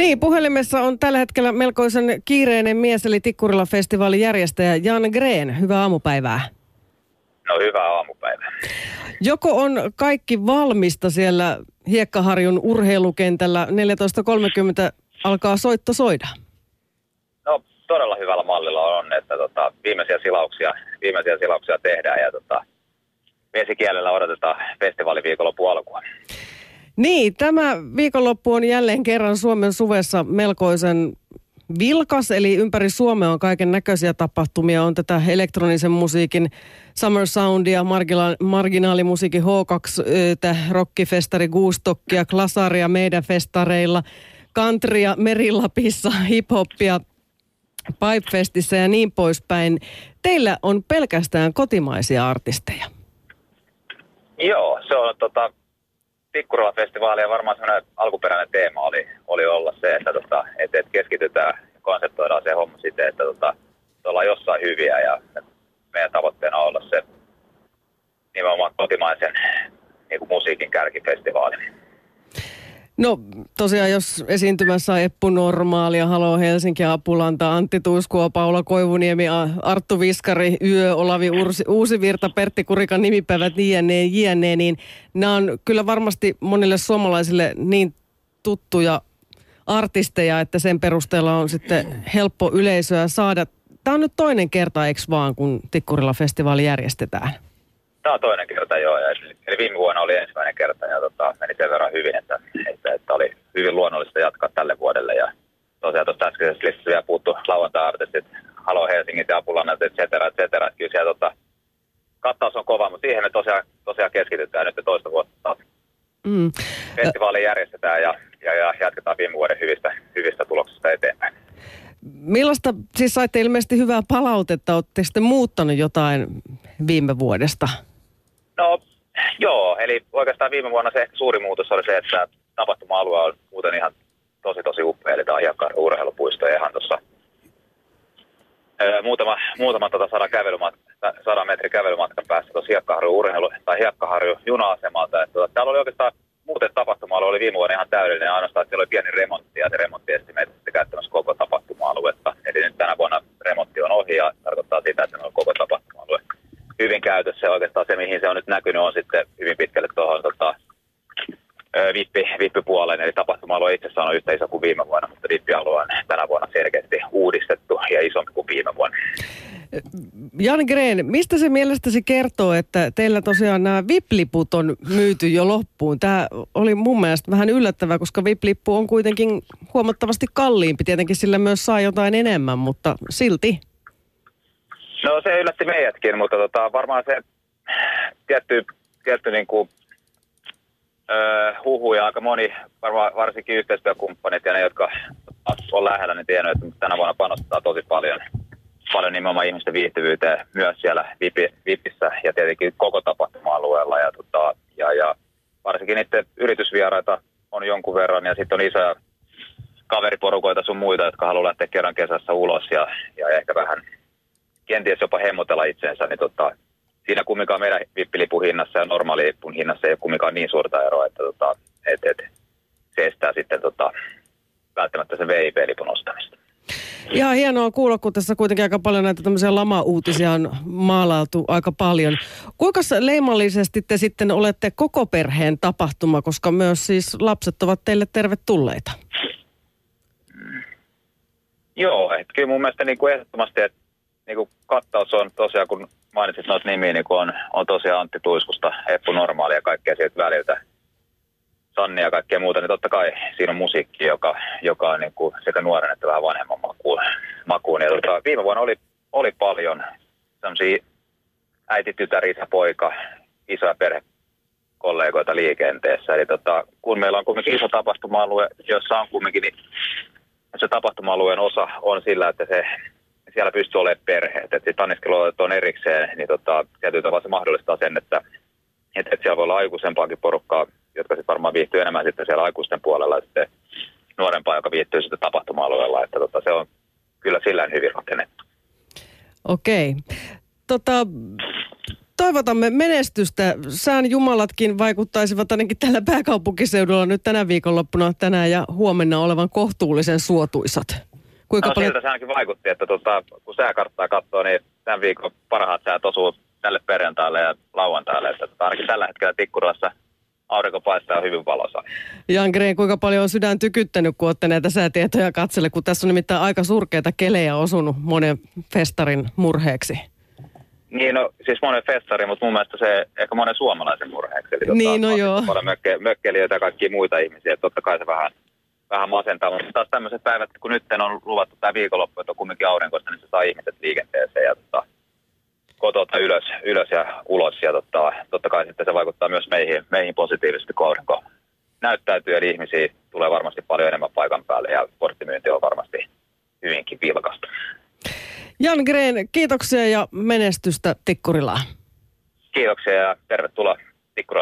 Niin, puhelimessa on tällä hetkellä melkoisen kiireinen mies, eli Tikkurila-festivaalin järjestäjä Jan Green. Hyvää aamupäivää. No hyvää aamupäivää. Joko on kaikki valmista siellä Hiekkaharjun urheilukentällä 14.30 alkaa soitto soida? No todella hyvällä mallilla on, että tota, viimeisiä, silauksia, viimeisiä silauksia tehdään ja tota, vesikielellä odotetaan festivaaliviikonloppu alkua. Niin, tämä viikonloppu on jälleen kerran Suomen suvessa melkoisen vilkas, eli ympäri Suomea on kaiken näköisiä tapahtumia. On tätä elektronisen musiikin Summer Soundia, margina- marginaalimusiikin H2, rockifestari Guustokkia, Klasaria meidän festareilla, Kantria Merilapissa, hiphoppia Pipefestissä ja niin poispäin. Teillä on pelkästään kotimaisia artisteja. Joo, se on tota, Tikkurila-festivaali ja varmaan sellainen alkuperäinen teema oli, oli olla se, että, tota, että, että keskitytään ja konseptoidaan se homma siten, että tota, ollaan jossain hyviä ja meidän tavoitteena on olla se nimenomaan kotimaisen niin kuin musiikin kärkifestivaali. No tosiaan, jos esiintymässä on Eppu Normaalia, Halo Helsinki, Apulanta, Antti Tuiskua, Paula Koivuniemi, Arttu Viskari, Yö, Olavi Ursi, Uusivirta, Pertti Kurikan nimipäivät, jne, jne, niin nämä on kyllä varmasti monille suomalaisille niin tuttuja artisteja, että sen perusteella on sitten helppo yleisöä saada. Tämä on nyt toinen kerta, eikö vaan, kun Tikkurilla-festivaali järjestetään? Tämä on toinen kerta, joo. Eli viime vuonna oli ensimmäinen kerta ja tota, meni sen verran hyvin, että, että, että, oli hyvin luonnollista jatkaa tälle vuodelle. Ja listassa vielä puuttu lauantai-artistit, Halo Helsingin ja Apulannat, et cetera, et cetera. Kyllä siellä tota, kattaus on kova, mutta siihen me tosiaan, tosiaan keskitytään nyt toista vuotta taas. Mm. Festivaali järjestetään ja, ja, ja, jatketaan viime vuoden hyvistä, hyvistä tuloksista eteenpäin. Millaista, siis saitte ilmeisesti hyvää palautetta, olette sitten muuttanut jotain viime vuodesta? No joo, eli oikeastaan viime vuonna se suuri muutos oli se, että tapahtuma-alue on muuten ihan tosi tosi upea, eli tämä on urheilupuisto ja ihan tuossa muutama, muutama tota sadan, kävelymat- sadan metrin kävelymatkan päässä tuossa Hiekkaharju urheilu tai Hiekkaharju juna-asemalta. Että, tota, täällä oli oikeastaan muuten tapahtuma oli viime vuonna ihan täydellinen, ainoastaan että siellä oli pieni remontti ja se remontti esti meitä sitten käyttämässä koko tapahtuma-aluetta. Eli nyt tänä vuonna remontti on ohi ja tarkoittaa sitä, että on koko tapahtuma-alue hyvin käytössä. Oikeastaan se, mihin se on nyt näkynyt, on sitten hyvin pitkälle tuohon tota, vippi, vippipuoleen, eli tapahtuma-alue itsessään on yhtä iso kuin viime vuonna, mutta vippialue on tänä vuonna selkeästi uudistettu ja isompi kuin viime vuonna. Jan Green, mistä se mielestäsi kertoo, että teillä tosiaan nämä VIP-liput on myyty jo loppuun? Tämä oli mun mielestä vähän yllättävää, koska VIP-lippu on kuitenkin huomattavasti kalliimpi. Tietenkin sillä myös saa jotain enemmän, mutta silti. No se yllätti meidätkin, mutta tota, varmaan se tietty, tietty niin kuin, öö, huhu ja aika moni, varmaan varsinkin yhteistyökumppanit ja ne, jotka on lähellä, niin tiennyt, että tänä vuonna panostetaan tosi paljon, paljon nimenomaan ihmisten viihtyvyyteen myös siellä VIPi, VIPissä ja tietenkin koko tapahtuma-alueella. Ja, tota, ja, ja varsinkin niiden yritysvieraita on jonkun verran ja sitten on isoja kaveriporukoita sun muita, jotka haluaa lähteä kerran kesässä ulos ja, ja ehkä vähän kenties jopa hemmotella itseensä, niin tota, siinä kumminkaan meidän vippilipun hinnassa ja normaalilipun hinnassa ei ole kumminkaan niin suurta eroa, että tota, et, et, se estää sitten tota, välttämättä sen VIP-lipun ostamista. Ihan hienoa kuulla, kun tässä kuitenkin aika paljon näitä tämmöisiä lama-uutisia on maalautu aika paljon. Kuinka leimallisesti te sitten olette koko perheen tapahtuma, koska myös siis lapset ovat teille tervetulleita? Joo, että kyllä mun mielestä niin kuin ehdottomasti, että niin kuin kattaus on tosiaan, kun mainitsit noita nimiä, niin on, on tosiaan Antti Tuiskusta, Eppu Normaali ja kaikkea sieltä väliltä. Sanni ja kaikkea muuta, niin totta kai siinä on musiikki, joka, joka on niin kuin sekä nuoren että vähän vanhemman makuun. makuun. Ja tota, viime vuonna oli, oli paljon sellaisia äiti, tytär, isä, poika, isoja perhekollegoita liikenteessä. Eli tota, kun meillä on kuitenkin iso tapahtuma-alue, jossa on kuitenkin, niin se tapahtuma-alueen osa on sillä, että se siellä pystyy olemaan perheet. Että anniskelualueet on erikseen, niin tota, tietyllä tavalla se mahdollistaa sen, että, että, että siellä voi olla aikuisempaakin porukkaa, jotka sitten varmaan viihtyy enemmän sitten siellä aikuisten puolella ja sitten nuorempaa, joka viihtyy sitten tapahtuma-alueella. Että tota, se on kyllä sillä hyvin rakennettu. Okei. Tota, toivotamme menestystä. Sään jumalatkin vaikuttaisivat ainakin tällä pääkaupunkiseudulla nyt tänä viikonloppuna tänään ja huomenna olevan kohtuullisen suotuisat. Kuinka no, paljon... siltä se ainakin vaikutti, että tota, kun sääkarttaa katsoo, niin tämän viikon parhaat säät osuu tälle perjantaille ja lauantaille. Että tota, ainakin tällä hetkellä Tikkurassa aurinko paistaa hyvin valossa. Jan Green, kuinka paljon on sydän tykyttänyt, kun olette näitä säätietoja katselle, kun tässä on nimittäin aika surkeita kelejä osunut monen festarin murheeksi? Niin, no siis monen festari, mutta mun mielestä se ehkä monen suomalaisen murheeksi. Eli niin, no joo. Paljon mökke, mökkelijöitä ja kaikkia muita ihmisiä, että totta kai se vähän, vähän masentaa. Mutta taas tämmöiset päivät, kun nyt on luvattu tämä viikonloppu, että on kumminkin aurinkoista, niin se saa ihmiset liikenteeseen ja tota, kotota ylös, ylös ja ulos. Ja totta, totta kai sitten se vaikuttaa myös meihin, meihin positiivisesti, kun aurinko näyttäytyy, eli ihmisiä tulee varmasti paljon enemmän paikan päälle ja sporttimyynti on varmasti hyvinkin vilkasta. Jan Green, kiitoksia ja menestystä Tikkurilaan. Kiitoksia ja tervetuloa